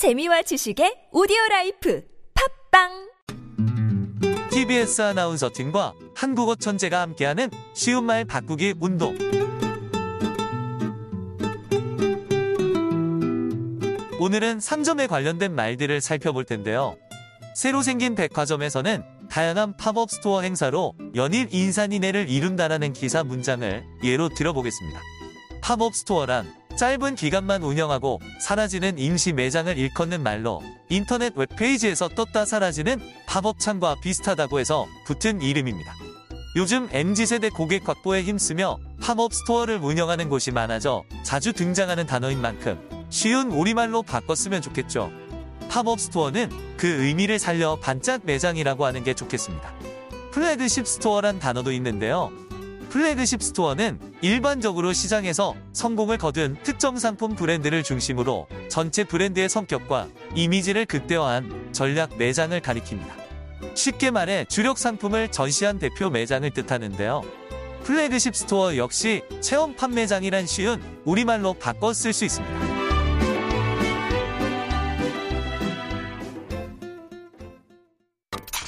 재미와 지식의 오디오 라이프 팟빵 TBS 아나운서 팀과 한국어 천재가 함께하는 쉬운 말 바꾸기 운동. 오늘은 상점에 관련된 말들을 살펴볼 텐데요. 새로 생긴 백화점에서는 다양한 pop-up store 행사로 연일 인산인해를 이룬다라는 기사 문장을 예로 들어보겠습니다. Pop-up store란 짧은 기간만 운영하고 사라지는 임시 매장을 일컫는 말로 인터넷 웹페이지에서 떴다 사라지는 팝업 창과 비슷하다고 해서 붙은 이름입니다. 요즘 MZ세대 고객 확보에 힘쓰며 pop-up store를 운영하는 곳이 많아져 자주 등장하는 단어인 만큼 쉬운 우리말로 바꿨으면 좋겠죠. Pop-up store는 그 의미를 살려 반짝 매장이라고 하는 게 좋겠습니다. Flagship store란 단어도 있는데요. Flagship store는 일반적으로 시장에서 성공을 거둔 특정 상품 브랜드를 중심으로 전체 브랜드의 성격과 이미지를 극대화한 전략 매장을 가리킵니다. 쉽게 말해 주력 상품을 전시한 대표 매장을 뜻하는데요. Flagship store 역시 체험 판매장이란 쉬운 우리말로 바꿔 쓸 수 있습니다.